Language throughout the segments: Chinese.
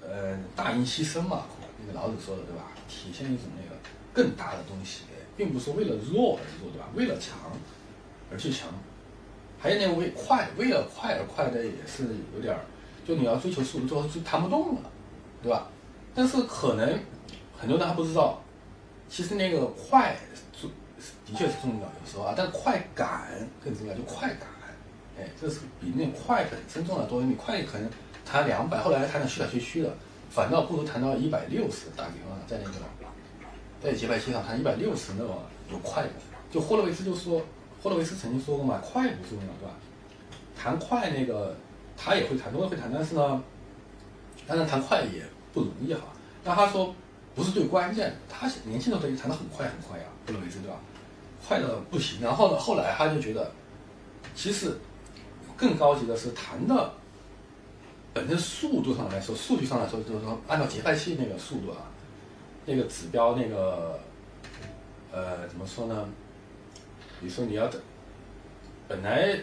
呃，大音希声嘛，那个老子说的对吧？体现一种那个更大的东西，并不是为了弱而弱，对吧？为了强而去强。还有那个为快，为了快而快的也是有点儿，就你要追求速度，最后就弹不动了，对吧？但是可能很多人还不知道，其实那个快重的确是重要，有时候啊，但快感更重要，就快感，哎，这是比那快本身重要多。你快可能弹两百，后来弹的虚来虚虚的，反倒不如弹到一百六十，打比方在那个在节拍器上弹一百六十那么有快感。就霍洛维兹就说。霍洛维斯曾经说过嘛，快不重要，对吧？弹快那个他也会弹，都会弹，但是呢，当然弹快也不容易哈。但他说不是最关键，他年轻的时候弹得很快很快呀，霍洛维斯对吧？快的不行。然后呢，后来他就觉得，其实更高级的是弹的本身速度上来说，数据上来说，就是说按照节拍器那个速度啊，那个指标那个呃怎么说呢？比如说你要等，本来，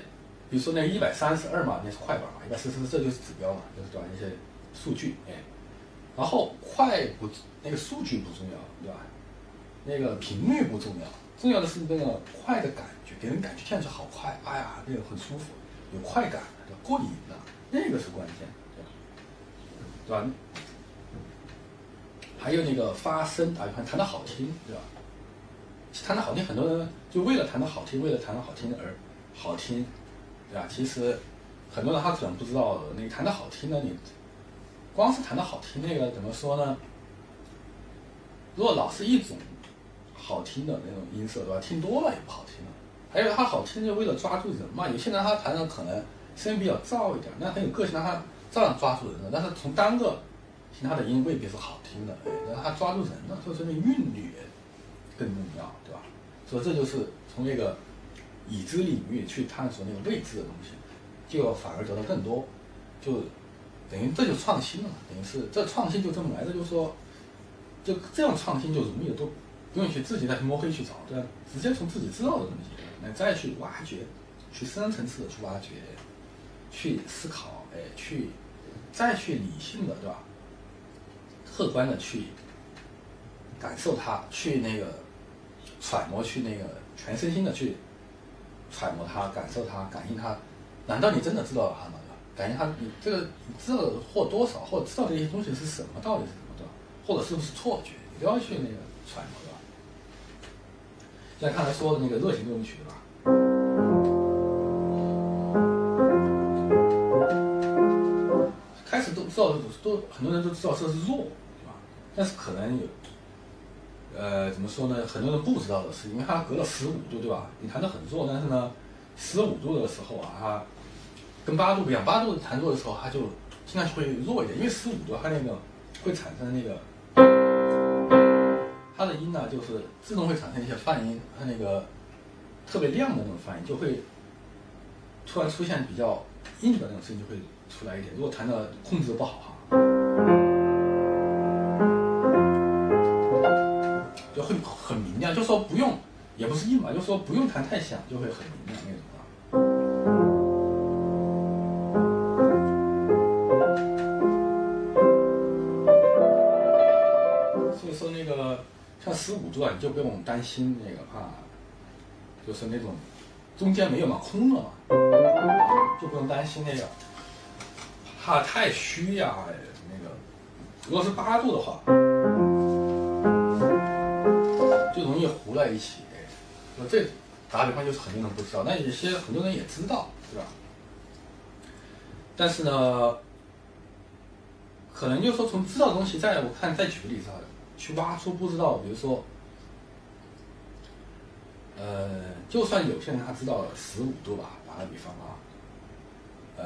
比如说那一百三十二嘛，那是快板嘛，一百四十这就是指标嘛，就是对吧？一些数据，哎，然后快不那个数据不重要，对吧？那个频率不重要，重要的是那个快的感觉，给人感觉听上去好快，哎呀，那个很舒服，有快感，过瘾的，那个是关键，对吧？还有那个发声，啊，弹的好听，对吧？弹的好听，很多人就为了弹的好听，为了弹的好听而好听，对吧？其实很多人他可能不知道，你弹的好听呢，你光是弹的好听，那个怎么说呢？如果老是一种好听的那种音色，对吧？听多了也不好听。还有他好听就为了抓住人嘛。有些人他弹的可能声音比较燥一点，那很有个性，那他照样抓住人了。但是从单个听他的音未必是好听的，哎，那他抓住人了，所以说那韵律。更重要，对吧？所以这就是从那个已知领域去探索那个未知的东西，就要反而得到更多，就等于这就创新了。等于是这创新就这么来的，就是说，就这样创新就容易，多不用去自己再去摸黑去找，对吧？直接从自己知道的东西来再去挖掘，去深层次的去挖掘，去思考，哎，去再去理性的，对吧？客观的去感受它，去那个。揣摩去那个全身心的去揣摩它，感受它，感应它。难道你真的知道了它吗？感应它，你这个你知道或多少，或者知道这些东西是什么道理是什么，对吧？或者是不是错觉，你都要去那个揣摩，对吧？像刚才说的那个热情奏鸣曲，对吧？道都很多人都知道这是弱，对吧？但是可能有。呃，怎么说呢？很多人不知道的是，因为它隔了十五度，对吧？你弹的很弱，但是呢，十五度的时候啊，它跟八度不一样。八度弹弱的时候，它就听上去会弱一点，因为十五度它那个会产生那个，它的音呢就是自动会产生一些泛音，它那个特别亮的那种泛音，就会突然出现比较硬的那种声音就会出来一点。如果弹的控制的不好哈。就会很明亮，就说不用，也不是硬嘛，就说不用弹太响，就会很明亮那种啊。所以说那个像十五度啊，你就不用担心那个啊，就是那种中间没有嘛，空了嘛，就不用担心那个怕太虚呀，那个如果是八度的话。就容易糊在一起，那这打比方就是很多人不知道，那有些很多人也知道，对吧？但是呢，可能就说从知道的东西，再我看再举个例子啊，去挖出不知道，比如说，呃，就算有些人他知道十五度吧，打个比方啊，呃，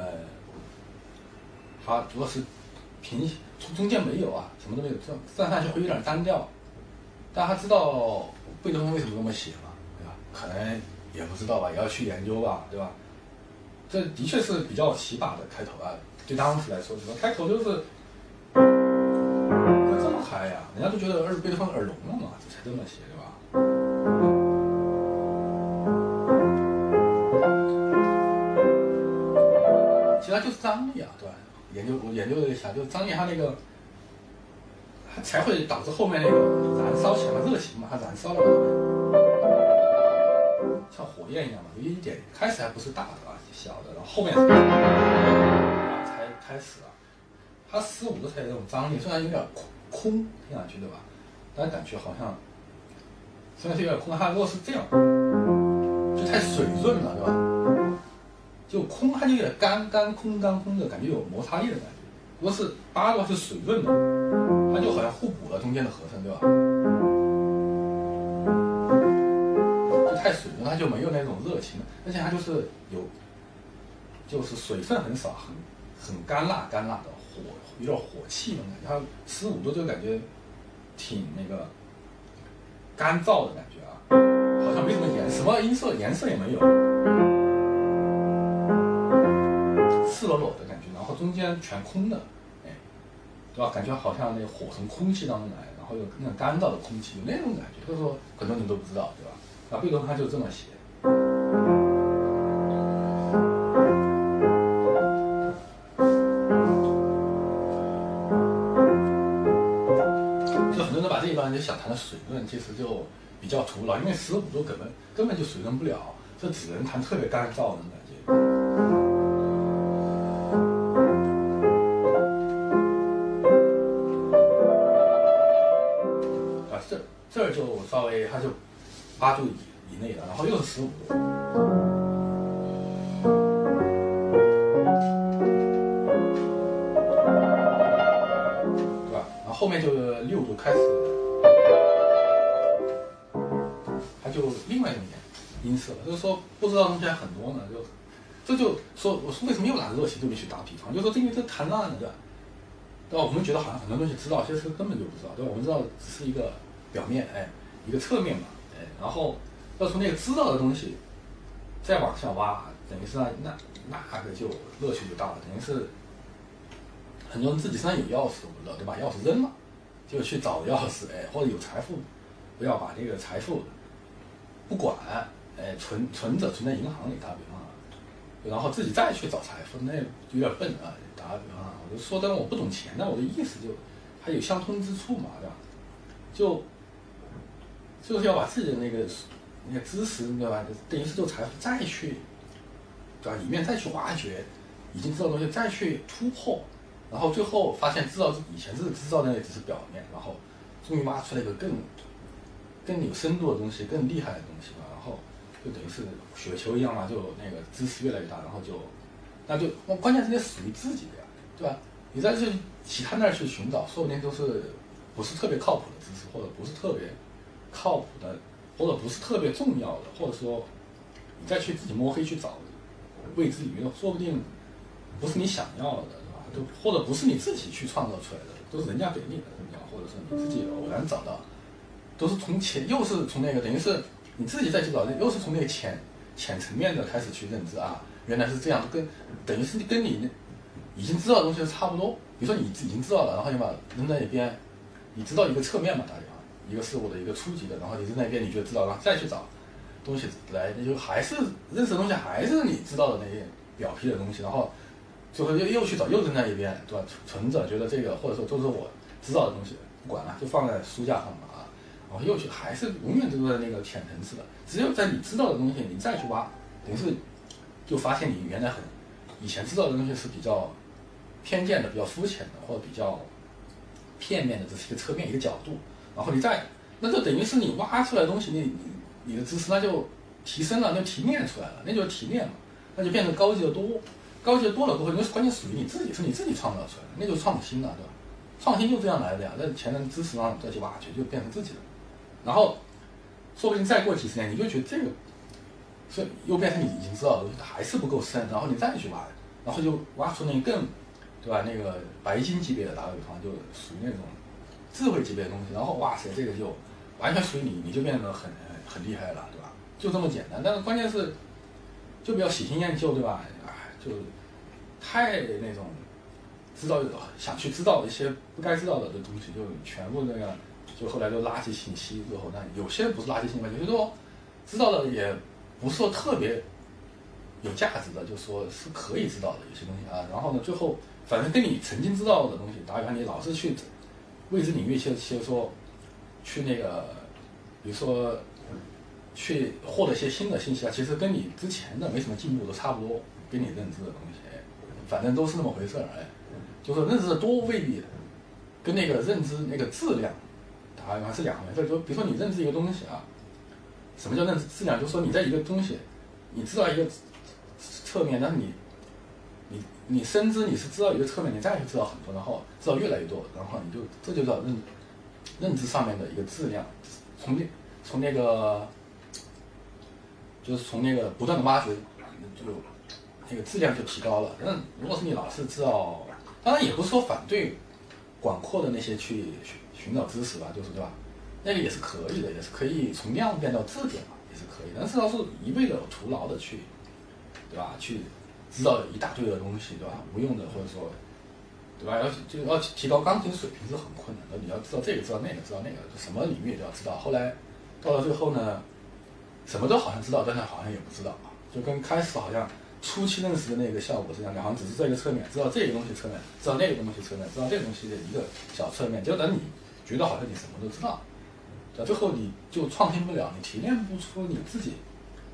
他如果是平中中间没有啊，什么都没有，这站上去会有点单调。但他知道贝多芬为什么这么写嘛，对吧？可能也不知道吧，也要去研究吧，对吧？这的确是比较奇葩的开头啊，对当时来说，什么开头就是，这么嗨呀？人家都觉得贝多芬耳聋了嘛，这才这么写，对吧？那就是张力啊，对吧？研究我研究了一下，就是张力它那个，它才会导致后面那个燃烧起来，热情嘛，它燃烧了嘛，像火焰一样嘛，有一点开始还不是大的啊，小的，然后后面才开始啊。它十五个才有这种张力，虽然有点空空听上去对吧？但感觉好像虽然是有点空，它如果是这样，就太水润了，对吧？就空，它就有点干干空干空的感觉，有摩擦力的感觉。如果是八的话是水润的，它就好像互补了中间的合成，对吧？就太水润，它就没有那种热情了，而且它就是有，就是水分很少，很很干辣干辣的火，有点火气的感觉。它十五度就感觉挺那个干燥的感觉啊，好像没什么颜，什么音色颜色也没有。裸裸的感觉，然后中间全空的，哎，对吧？感觉好像那个火从空气当中来，然后有那种干燥的空气，有那种感觉。所以说很多人都不知道，对吧？那贝多芬他就这么写。就很多人把这一段就想弹的水润，其实就比较徒劳，因为十五度根本根本就水润不了，这只能弹特别干燥的它就八度以以内的，然后又是十五度，对吧？然后后面就六度开始，它就另外一种音色了。就是说不知道东西还很多呢，就这就说我说为什么又拿热气这边去打比方？就说因为这弹烂了，对吧？对吧？我们觉得好像很多东西知道，其实根本就不知道，对吧？我们知道只是一个。表面哎，一个侧面嘛，哎，然后要从那个知道的东西再往下挖，等于是那那那个就乐趣就大了，等于是很多人自己身上有钥匙都不知道，对吧？钥匙扔了，就去找钥匙，哎，或者有财富，不要把这个财富不管，哎，存存着存在银行里，打比方，然后自己再去找财富，那有点笨啊，打个比方，我就说的我不懂钱，但我的意思就还有相通之处嘛，对吧？就。就是要把自己的那个那个知识，对吧？等于是做财富，再去，对吧？里面再去挖掘已经知道东西，再去突破，然后最后发现知道以前是知道的那只是表面，然后终于挖出来一个更更有深度的东西，更厉害的东西吧。然后就等于是雪球一样嘛，就那个知识越来越大，然后就那就关键是得属于自己的呀，对吧？你再去其他那儿去寻找，说不定都是不是特别靠谱的知识，或者不是特别。靠谱的，或者不是特别重要的，或者说你再去自己摸黑去找未知领域，说不定不是你想要的，是吧？都或者不是你自己去创造出来的，都是人家给你的，或者是你自己偶然找到，都是从前又是从那个等于是你自己再去找，又是从那个浅浅层面的开始去认知啊，原来是这样，跟等于是跟你已经知道的东西差不多。比如说你已经知道了，然后你把扔在一边，你知道一个侧面嘛，大家。一个事物的一个初级的，然后你在那边你就知道了，再去找东西来，那就还是认识的东西还是你知道的那些表皮的东西，然后最后又又去找又扔在一边，对吧？存着觉得这个或者说都是我知道的东西，不管了，就放在书架上嘛啊，然后又去还是永远都在那个浅层次的，只有在你知道的东西你再去挖，等于是就发现你原来很以前知道的东西是比较偏见的、比较肤浅的或者比较片面的，只是一个侧面一个角度。然后你再，那就等于是你挖出来的东西，你你你的知识那就提升了，就提炼出来了，那就提炼嘛，那就变成高级的多，高级的多了过后，那关键属于你自己，是你自己创造出来的，那就创新了，对吧？创新就这样来的呀，在前人知识上再去挖掘，就变成自己的，然后说不定再过几十年，你就觉得这个，所以又变成你已经知道的东西，还是不够深，然后你再去挖，然后就挖出那更，对吧？那个白金级别的，打个比方，就属于那种。智慧级别的东西，然后哇塞，这个就完全属于你，你就变得很很厉害了，对吧？就这么简单。但是关键是，就比较喜新厌旧，对吧？哎，就太那种知道想去知道一些不该知道的的东西，就全部那个，就后来就垃圾信息之后，那有些不是垃圾信息，有些说知道的也不是特别有价值的，就说是可以知道的有些东西啊。然后呢，最后反正跟你曾经知道的东西，打比方你老是去未知领域其实其实说去那个，比如说去获得一些新的信息啊，其实跟你之前的没什么进步都差不多，跟你认知的东西，反正都是那么回事儿，哎，就是认知的多未必跟那个认知那个质量，打比方是两回事儿。就比如说你认知一个东西啊，什么叫认知质量？就是说你在一个东西，你知道一个侧面，但是你。你你深知你是知道一个侧面，你再去知道很多，然后知道越来越多，然后你就这就叫认认知上面的一个质量，从那从那个就是从那个不断的挖掘，就那个质量就提高了。那如果是你老是知道，当然也不是说反对广阔的那些去寻寻找知识吧，就是对吧？那个也是可以的，也是可以从量变到质变嘛，也是可以。但是要是一味的徒劳的去，对吧？去。知道一大堆的东西，对吧？无用的，或者说，对吧？要就要提高钢琴水平是很困难的。你要知道这个，知道那个，知道那个，什么领域都要知道。后来到了最后呢，什么都好像知道，但是好像也不知道。就跟开始好像初期认识的那个效果是一样的，好像只是这个侧面，知道这个东西侧面，知道那个东西侧面，知道这个东西的一个小侧面。就等你觉得好像你什么都知道，到最后你就创新不了，你提炼不出你自己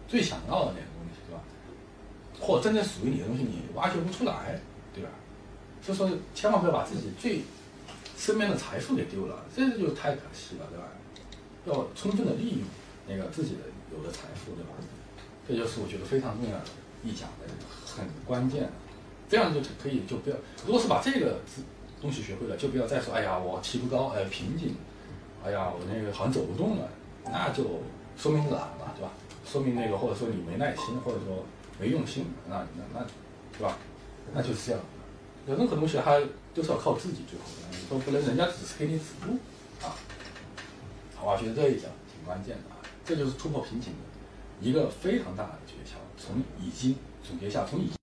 最想要的那个东西，对吧？或真正属于你的东西，你挖掘不出来，对吧？所以说，千万不要把自己最身边的财富给丢了，这就太可惜了，对吧？要充分的利用那个自己的有的财富，对吧？这就是我觉得非常重要的一讲的很关键。这样就可以就不要，如果是把这个东西学会了，就不要再说，哎呀，我提不高，哎，瓶颈，哎呀，我那个好像走不动了，那就说明懒了，对吧？说明那个或者说你没耐心，或者说。没用心，那那那，对吧？那就是这样。有任何东西，它都是要靠自己最后的，你说不能人家只是给你指路啊。好吧，觉得这一讲挺关键的啊，这就是突破瓶颈的一个非常大的诀窍。从已经总结下，从已。